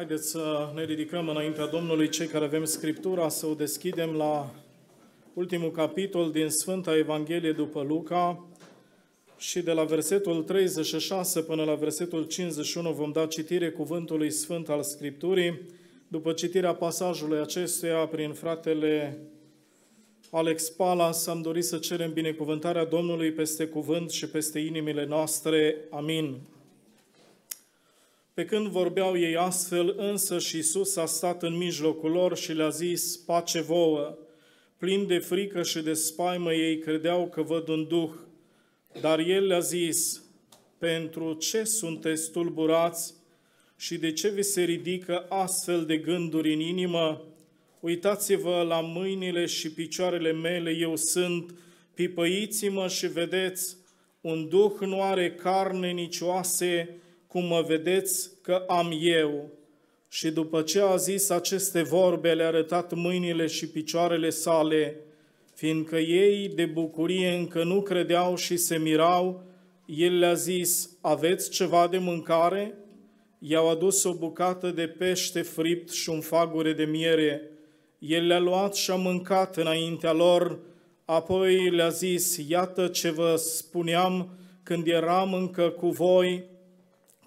Haideți să ne ridicăm înaintea Domnului, cei care avem Scriptura, să o deschidem la ultimul capitol din Sfânta Evanghelie după Luca și de la versetul 36 până la versetul 51 vom da citire cuvântului Sfânt al Scripturii. După citirea pasajului acestuia prin fratele Alex Palas, am dorit să cerem binecuvântarea Domnului peste cuvânt și peste inimile noastre. Amin. Pe când vorbeau ei astfel, însă și Iisus a stat în mijlocul lor și le-a zis, pace vouă. Plin de frică și de spaimă ei credeau că văd un duh, dar El le-a zis, pentru ce sunteți tulburați și de ce vi se ridică astfel de gânduri în inimă? Uitați-vă la mâinile și picioarele mele, eu sunt, pipăiți-mă și vedeți, un duh nu are carne nici oase, cum mă vedeți că am eu. Și după ce a zis aceste vorbe, le-a arătat mâinile și picioarele sale, fiindcă ei de bucurie încă nu credeau și se mirau, el le-a zis, aveți ceva de mâncare? I-au adus o bucată de pește fript și un fagure de miere. El le-a luat și a mâncat înaintea lor, apoi le-a zis, iată ce vă spuneam când eram încă cu voi,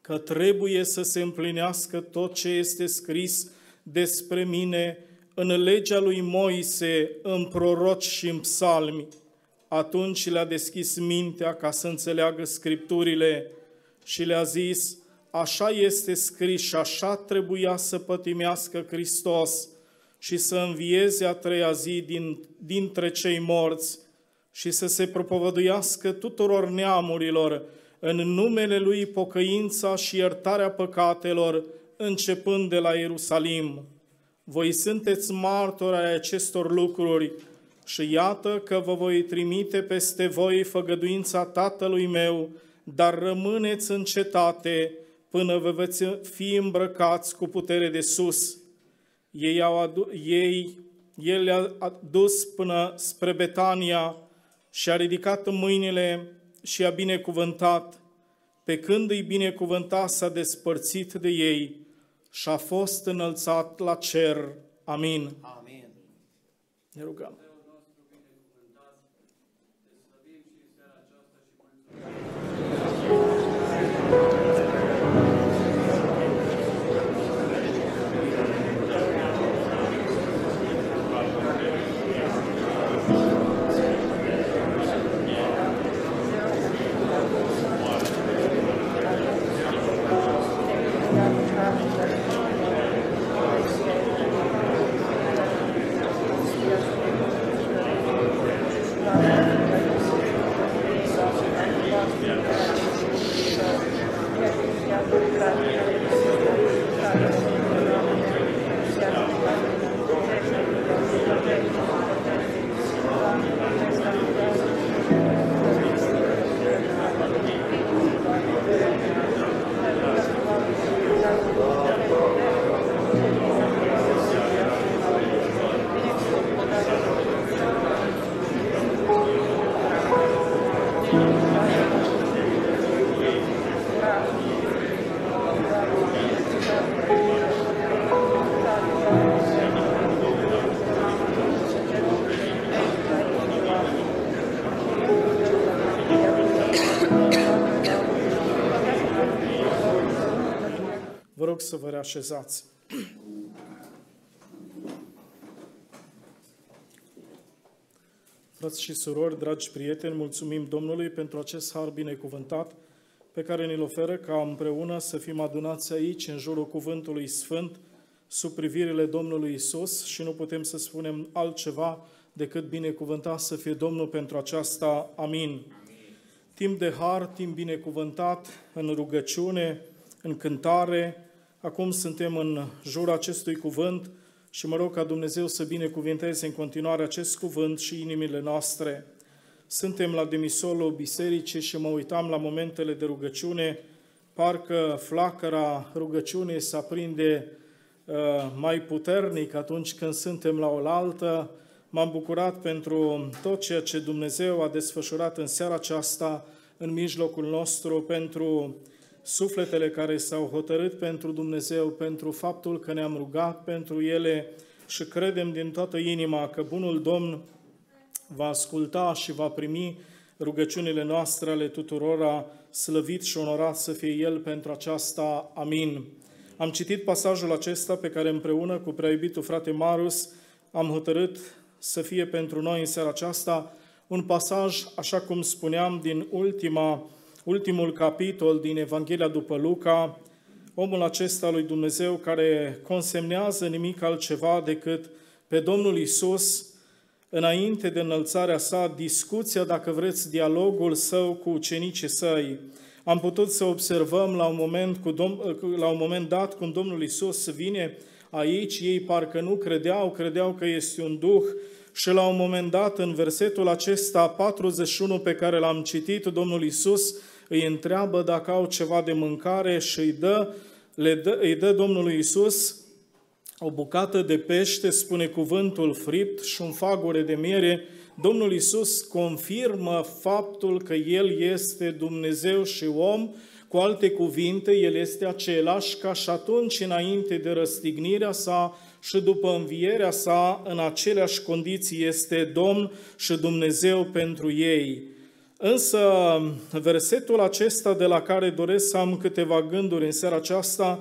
că trebuie să se împlinească tot ce este scris despre mine în legea lui Moise, în proroci și în psalmi. Atunci le-a deschis mintea ca să înțeleagă scripturile și le-a zis, așa este scris și așa trebuia să pătimească Hristos și să învieze a treia zi din, dintre cei morți și să se propovăduiască tuturor neamurilor în numele Lui pocăința și iertarea păcatelor, începând de la Ierusalim. Voi sunteți martori ai acestor lucruri și iată că vă voi trimite peste voi făgăduința Tatălui meu, dar rămâneți în cetate până vă veți fi îmbrăcați cu putere de sus. Ei au adu- ei, el le-a dus până spre Betania și a ridicat mâinile și a binecuvântat. Pe când îi binecuvânta, s-a despărțit de ei și a fost înălțat la cer. Amin. Amin. Ne rugăm. Rog să vă reașezați. Frați și surori, dragi prieteni, mulțumim Domnului pentru acest har binecuvântat pe care ne-l oferă ca împreună să fim adunați aici, în jurul cuvântului Sfânt, sub privirile Domnului Isus și nu putem să spunem altceva decât binecuvântat să fie Domnul pentru aceasta. Amin. Timp de har, timp binecuvântat, în rugăciune, în cântare, acum suntem în jurul acestui cuvânt și mă rog ca Dumnezeu să binecuvinteze în continuare acest cuvânt și inimile noastre. Suntem la demisolul bisericii și mă uitam la momentele de rugăciune, parcă flacăra rugăciunii se aprinde uh, mai puternic atunci când suntem la oaltă. M-am bucurat pentru tot ceea ce Dumnezeu a desfășurat în seara aceasta în mijlocul nostru, pentru sufletele care s-au hotărât pentru Dumnezeu, pentru faptul că ne-am rugat pentru ele și credem din toată inima că Bunul Domn va asculta și va primi rugăciunile noastre ale tuturora, slăvit și onorat să fie El pentru aceasta. Amin. Am citit pasajul acesta pe care împreună cu preiubitul frate Marius am hotărât să fie pentru noi în seara aceasta un pasaj, așa cum spuneam, din ultima, ultimul capitol din Evanghelia după Luca, omul acesta lui Dumnezeu care consemnează nimic altceva decât pe Domnul Isus înainte de înălțarea sa, discuția, dacă vreți, dialogul său cu ucenicii săi. Am putut să observăm la un moment, cu dom- la un moment dat cum Domnul Isus vine aici, ei parcă nu credeau, credeau că este un duh, și la un moment dat, în versetul acesta 41 pe care l-am citit, Domnul Isus îi întreabă dacă au ceva de mâncare și îi dă, le dă, îi dă Domnului Isus o bucată de pește, spune cuvântul fript și un fagure de miere, Domnul Isus confirmă faptul că El este Dumnezeu și om, cu alte cuvinte, El este același ca și atunci înainte de răstignirea sa și după învierea sa, în aceleași condiții este Domn și Dumnezeu pentru ei. Însă, versetul acesta de la care doresc să am câteva gânduri în seara aceasta,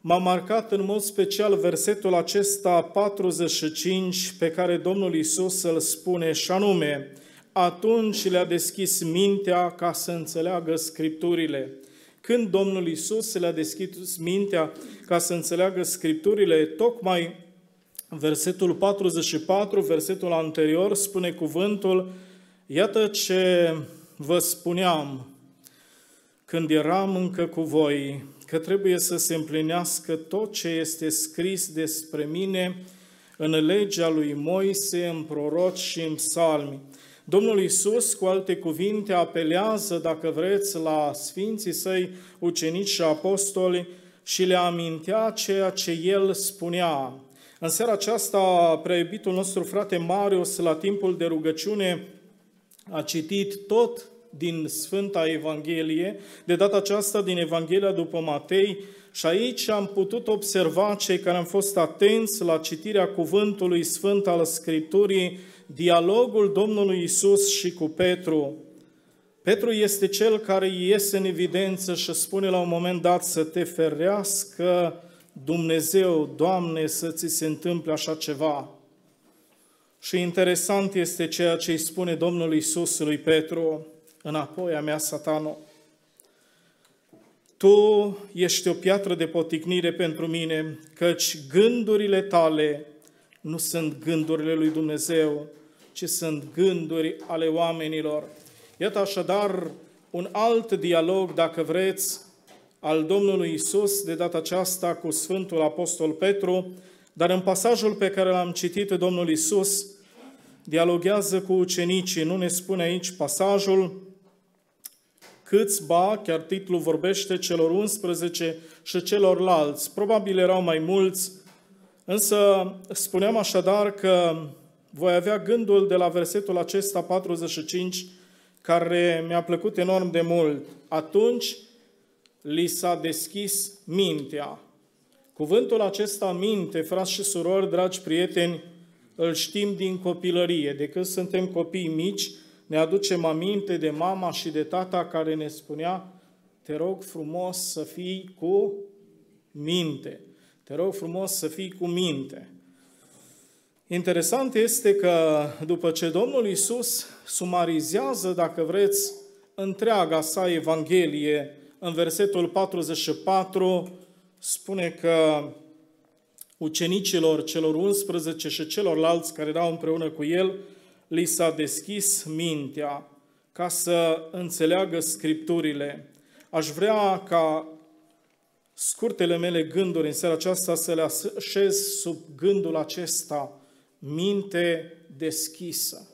M-a marcat în mod special versetul acesta 45 pe care Domnul Isus îl spune și anume, atunci le-a deschis mintea ca să înțeleagă Scripturile. Când Domnul Isus le-a deschis mintea ca să înțeleagă Scripturile, tocmai versetul 44, versetul anterior, spune cuvântul, iată ce vă spuneam când eram încă cu voi, că trebuie să se împlinească tot ce este scris despre mine în legea lui Moise, în proroci și în psalmi. Domnul Isus, cu alte cuvinte, apelează, dacă vreți, la Sfinții Săi, ucenici și apostoli și le amintea ceea ce El spunea. În seara aceasta, preiubitul nostru frate Marius, la timpul de rugăciune, a citit tot din Sfânta Evanghelie, de data aceasta din Evanghelia după Matei, și aici am putut observa cei care am fost atenți la citirea cuvântului sfânt al Scripturii, dialogul Domnului Isus și cu Petru. Petru este cel care iese în evidență și spune la un moment dat să te ferească Dumnezeu, Doamne, să ți se întâmple așa ceva. Și interesant este ceea ce îi spune Domnul Isus lui Petru înapoi a mea, satano. Tu ești o piatră de poticnire pentru mine, căci gândurile tale nu sunt gândurile lui Dumnezeu, ci sunt gânduri ale oamenilor. Iată așadar un alt dialog, dacă vreți, al Domnului Isus, de data aceasta cu Sfântul Apostol Petru, dar în pasajul pe care l-am citit, Domnul Isus dialoghează cu ucenicii, nu ne spune aici pasajul, câți ba, chiar titlul vorbește celor 11 și celorlalți. Probabil erau mai mulți, însă spuneam așadar că voi avea gândul de la versetul acesta 45, care mi-a plăcut enorm de mult. Atunci li s-a deschis mintea. Cuvântul acesta, minte, frați și surori, dragi prieteni, îl știm din copilărie. De când suntem copii mici, ne aducem aminte de mama și de tata care ne spunea, te rog frumos să fii cu minte. Te rog frumos să fii cu minte. Interesant este că după ce Domnul Isus sumarizează, dacă vreți, întreaga sa Evanghelie, în versetul 44, spune că ucenicilor celor 11 și celorlalți care erau împreună cu el, li s-a deschis mintea ca să înțeleagă Scripturile. Aș vrea ca scurtele mele gânduri în seara aceasta să le așez sub gândul acesta, minte deschisă.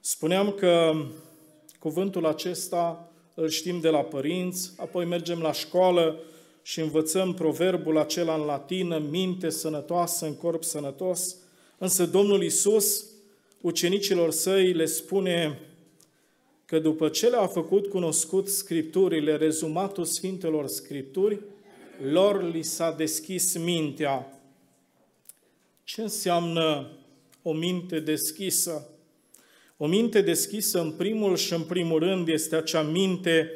Spuneam că cuvântul acesta îl știm de la părinți, apoi mergem la școală și învățăm proverbul acela în latină, minte sănătoasă în corp sănătos, însă Domnul Isus ucenicilor săi le spune că după ce le-a făcut cunoscut Scripturile, rezumatul Sfintelor Scripturi, lor li s-a deschis mintea. Ce înseamnă o minte deschisă? O minte deschisă, în primul și în primul rând, este acea minte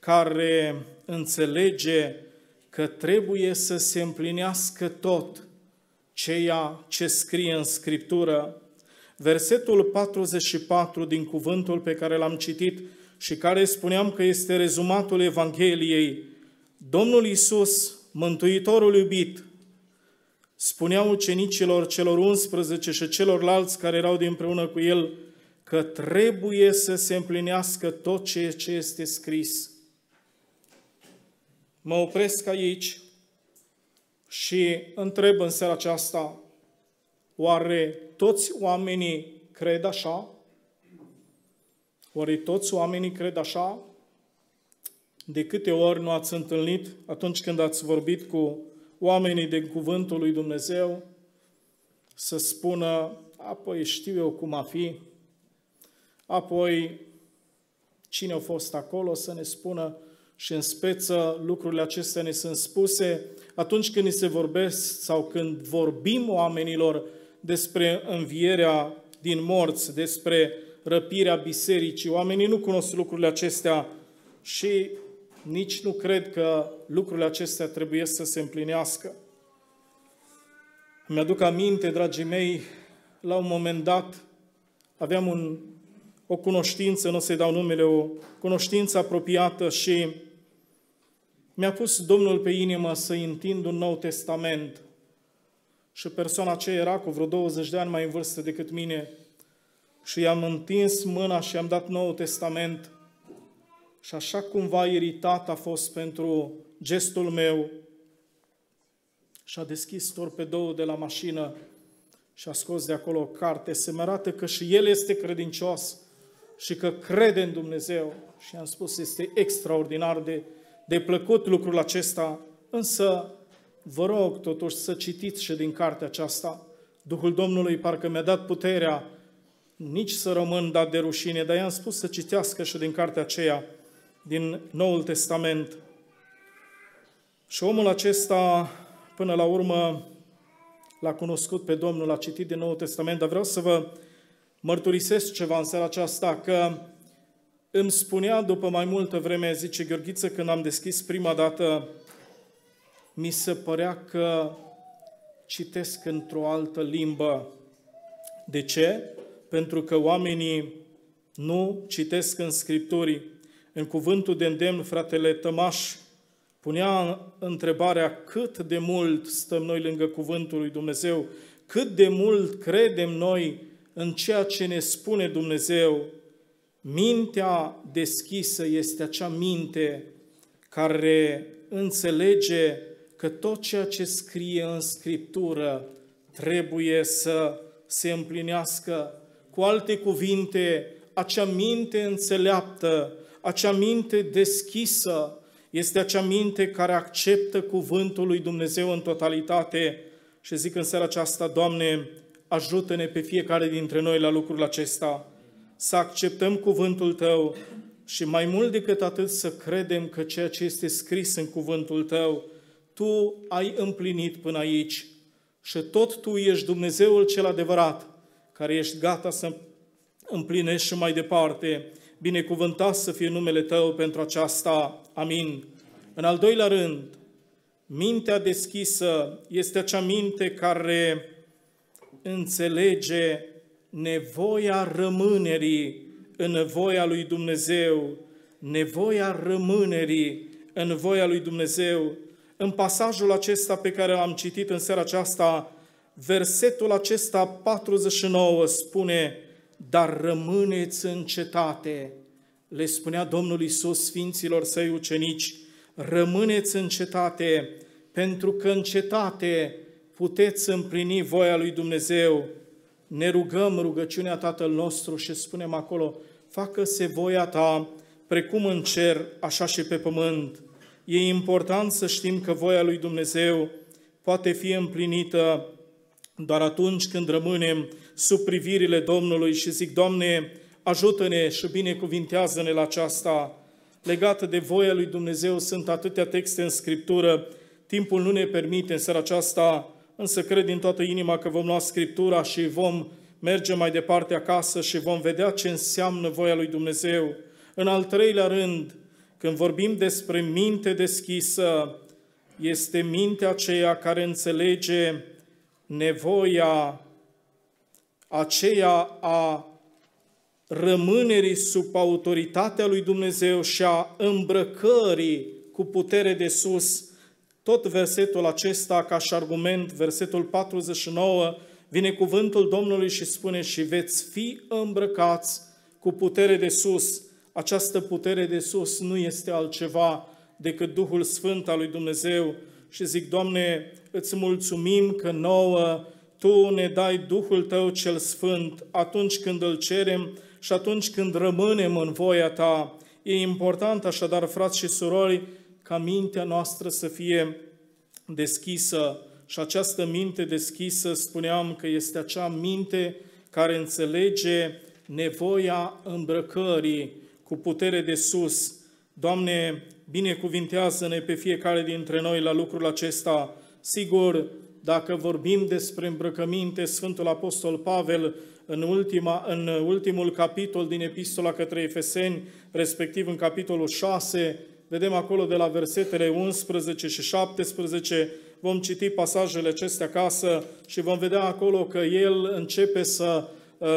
care înțelege că trebuie să se împlinească tot ceea ce scrie în Scriptură. Versetul 44 din cuvântul pe care l-am citit și care spuneam că este rezumatul Evangheliei, Domnul Isus, Mântuitorul iubit, spunea ucenicilor celor 11 și celorlalți care erau dinpreună cu el că trebuie să se împlinească tot ceea ce este scris. Mă opresc aici și întreb în seara aceasta, oare toți oamenii cred așa? Oare toți oamenii cred așa? De câte ori nu ați întâlnit atunci când ați vorbit cu oamenii de cuvântul lui Dumnezeu să spună, apoi știu eu cum a fi, apoi cine a fost acolo să ne spună și în speță lucrurile acestea ne sunt spuse atunci când ni se vorbesc sau când vorbim oamenilor despre învierea din morți, despre răpirea bisericii. Oamenii nu cunosc lucrurile acestea și nici nu cred că lucrurile acestea trebuie să se împlinească. Mi-aduc aminte, dragii mei, la un moment dat aveam un, o cunoștință, nu o să-i dau numele, o cunoștință apropiată și mi-a pus Domnul pe inimă să întind un nou testament. Și persoana aceea era cu vreo 20 de ani mai în vârstă decât mine. Și i-am întins mâna și i-am dat nou testament. Și așa cumva iritat a fost pentru gestul meu. Și a deschis torpedoul de la mașină și a scos de acolo o carte, se mi arată că și el este credincios și că crede în Dumnezeu. Și am spus, este extraordinar de, de plăcut lucrul acesta, însă vă rog totuși să citiți și din cartea aceasta. Duhul Domnului parcă mi-a dat puterea nici să rămân dat de rușine, dar i-am spus să citească și din cartea aceea, din Noul Testament. Și omul acesta, până la urmă, l-a cunoscut pe Domnul, a citit din Noul Testament, dar vreau să vă mărturisesc ceva în seara aceasta, că îmi spunea după mai multă vreme, zice Gheorghiță, când am deschis prima dată, mi se părea că citesc într-o altă limbă. De ce? Pentru că oamenii nu citesc în Scripturii. În cuvântul de îndemn, fratele Tămaș punea întrebarea cât de mult stăm noi lângă cuvântul lui Dumnezeu, cât de mult credem noi în ceea ce ne spune Dumnezeu. Mintea deschisă este acea minte care înțelege că tot ceea ce scrie în Scriptură trebuie să se împlinească. Cu alte cuvinte, acea minte înțeleaptă acea minte deschisă este acea minte care acceptă cuvântul lui Dumnezeu în totalitate și zic în seara aceasta, Doamne, ajută-ne pe fiecare dintre noi la lucrul acesta, să acceptăm cuvântul Tău și mai mult decât atât să credem că ceea ce este scris în cuvântul Tău, Tu ai împlinit până aici și tot Tu ești Dumnezeul cel adevărat, care ești gata să împlinești și mai departe binecuvântat să fie numele Tău pentru aceasta. Amin. În al doilea rând, mintea deschisă este acea minte care înțelege nevoia rămânerii în voia lui Dumnezeu, nevoia rămânerii în voia lui Dumnezeu. În pasajul acesta pe care l-am citit în seara aceasta, versetul acesta 49 spune dar rămâneți în cetate. Le spunea Domnul Isus Sfinților Săi ucenici, rămâneți în cetate, pentru că în cetate puteți împlini voia lui Dumnezeu. Ne rugăm rugăciunea Tatăl nostru și spunem acolo, facă-se voia ta, precum în cer, așa și pe pământ. E important să știm că voia lui Dumnezeu poate fi împlinită doar atunci când rămânem sub privirile Domnului și zic, Doamne, ajută-ne și binecuvintează-ne la aceasta. Legată de voia lui Dumnezeu sunt atâtea texte în Scriptură, timpul nu ne permite în seara aceasta, însă cred din toată inima că vom lua Scriptura și vom merge mai departe acasă și vom vedea ce înseamnă voia lui Dumnezeu. În al treilea rând, când vorbim despre minte deschisă, este mintea aceea care înțelege nevoia aceea a rămânerii sub autoritatea lui Dumnezeu și a îmbrăcării cu putere de sus. Tot versetul acesta, ca și argument, versetul 49, vine cuvântul Domnului și spune și veți fi îmbrăcați cu putere de sus. Această putere de sus nu este altceva decât Duhul Sfânt al lui Dumnezeu. Și zic, Doamne, îți mulțumim că nouă Tu ne dai Duhul Tău cel Sfânt atunci când îl cerem și atunci când rămânem în voia Ta. E important așadar, frați și surori, ca mintea noastră să fie deschisă și această minte deschisă, spuneam că este acea minte care înțelege nevoia îmbrăcării cu putere de sus. Doamne, binecuvintează-ne pe fiecare dintre noi la lucrul acesta. Sigur, dacă vorbim despre îmbrăcăminte, Sfântul Apostol Pavel, în, ultima, în ultimul capitol din Epistola către Efeseni, respectiv în capitolul 6, vedem acolo de la versetele 11 și 17, vom citi pasajele acestea acasă și vom vedea acolo că el începe să uh,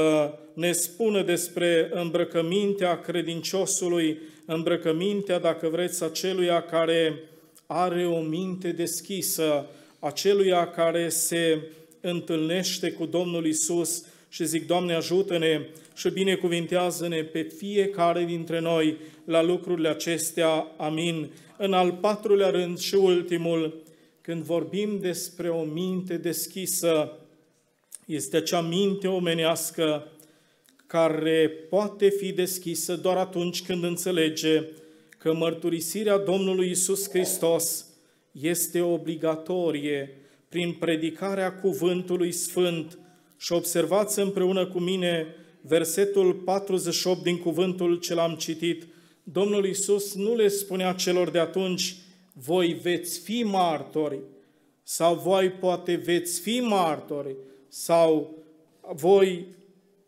ne spună despre îmbrăcămintea credinciosului, îmbrăcămintea, dacă vreți, aceluia care are o minte deschisă, aceluia care se întâlnește cu Domnul Isus și zic, Doamne, ajută-ne și binecuvintează-ne pe fiecare dintre noi la lucrurile acestea. Amin. În al patrulea rând și ultimul, când vorbim despre o minte deschisă, este acea minte omenească care poate fi deschisă doar atunci când înțelege că mărturisirea Domnului Isus Hristos este obligatorie prin predicarea cuvântului sfânt. Și observați împreună cu mine versetul 48 din cuvântul ce l-am citit. Domnul Isus nu le spunea celor de atunci, voi veți fi martori, sau voi poate veți fi martori, sau voi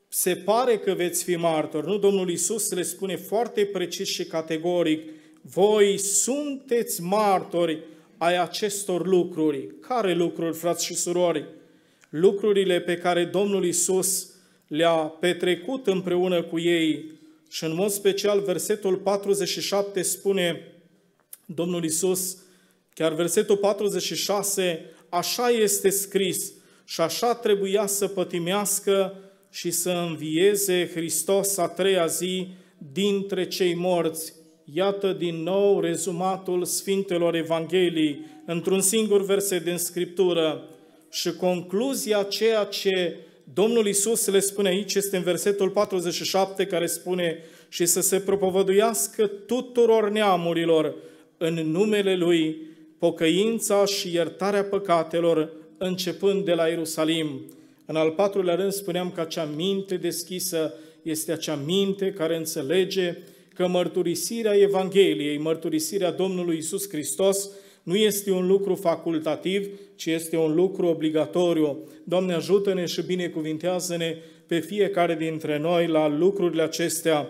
se pare că veți fi martori. Nu, Domnul Isus le spune foarte precis și categoric, voi sunteți martori ai acestor lucruri. Care lucruri, frați și surori? Lucrurile pe care Domnul Isus le-a petrecut împreună cu ei și în mod special versetul 47 spune Domnul Isus, chiar versetul 46, așa este scris și așa trebuia să pătimească și să învieze Hristos a treia zi dintre cei morți. Iată din nou rezumatul Sfintelor Evangheliei într-un singur verset din Scriptură și concluzia ceea ce Domnul Isus le spune aici este în versetul 47 care spune și să se propovăduiască tuturor neamurilor în numele Lui pocăința și iertarea păcatelor începând de la Ierusalim. În al patrulea rând spuneam că acea minte deschisă este acea minte care înțelege că mărturisirea Evangheliei, mărturisirea Domnului Isus Hristos, nu este un lucru facultativ, ci este un lucru obligatoriu. Doamne, ajută-ne și binecuvintează-ne pe fiecare dintre noi la lucrurile acestea.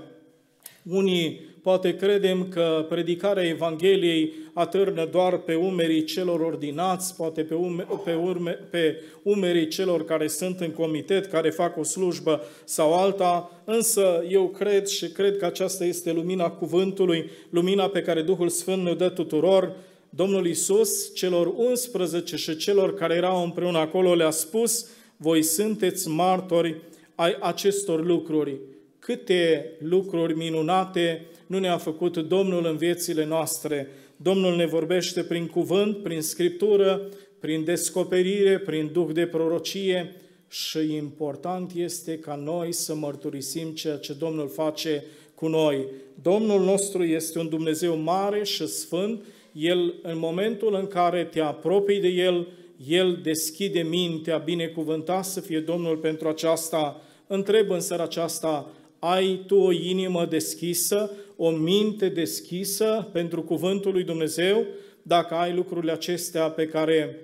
Unii poate credem că predicarea Evangheliei atârnă doar pe umerii celor ordinați, poate pe, ume, pe, urme, pe umerii celor care sunt în comitet, care fac o slujbă sau alta, însă eu cred și cred că aceasta este lumina cuvântului, lumina pe care Duhul Sfânt ne dă tuturor. Domnul Isus, celor 11 și celor care erau împreună acolo, le-a spus, voi sunteți martori ai acestor lucruri. Câte lucruri minunate nu ne-a făcut Domnul în viețile noastre. Domnul ne vorbește prin cuvânt, prin scriptură, prin descoperire, prin duh de prorocie și important este ca noi să mărturisim ceea ce Domnul face cu noi. Domnul nostru este un Dumnezeu mare și sfânt. El, în momentul în care te apropii de El, El deschide mintea, binecuvântat să fie Domnul pentru aceasta. Întreb în seara aceasta, ai tu o inimă deschisă, o minte deschisă pentru cuvântul lui Dumnezeu, dacă ai lucrurile acestea pe care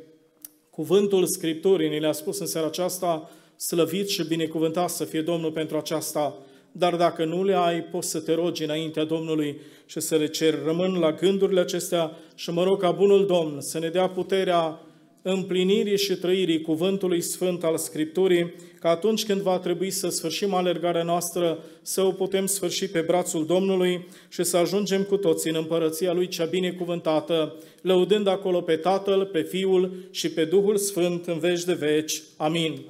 cuvântul Scripturii ni le-a spus în seara aceasta, slăvit și binecuvântat să fie Domnul pentru aceasta, dar dacă nu le ai, poți să te rogi înaintea Domnului și să le ceri. Rămân la gândurile acestea și mă rog ca Bunul Domn să ne dea puterea împlinirii și trăirii cuvântului sfânt al Scripturii, că atunci când va trebui să sfârșim alergarea noastră, să o putem sfârși pe brațul Domnului și să ajungem cu toții în împărăția Lui cea binecuvântată, lăudând acolo pe Tatăl, pe Fiul și pe Duhul Sfânt în veci de veci. Amin.